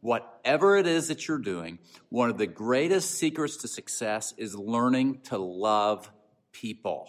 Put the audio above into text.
whatever it is that you're doing, one of the greatest secrets to success is learning to love people.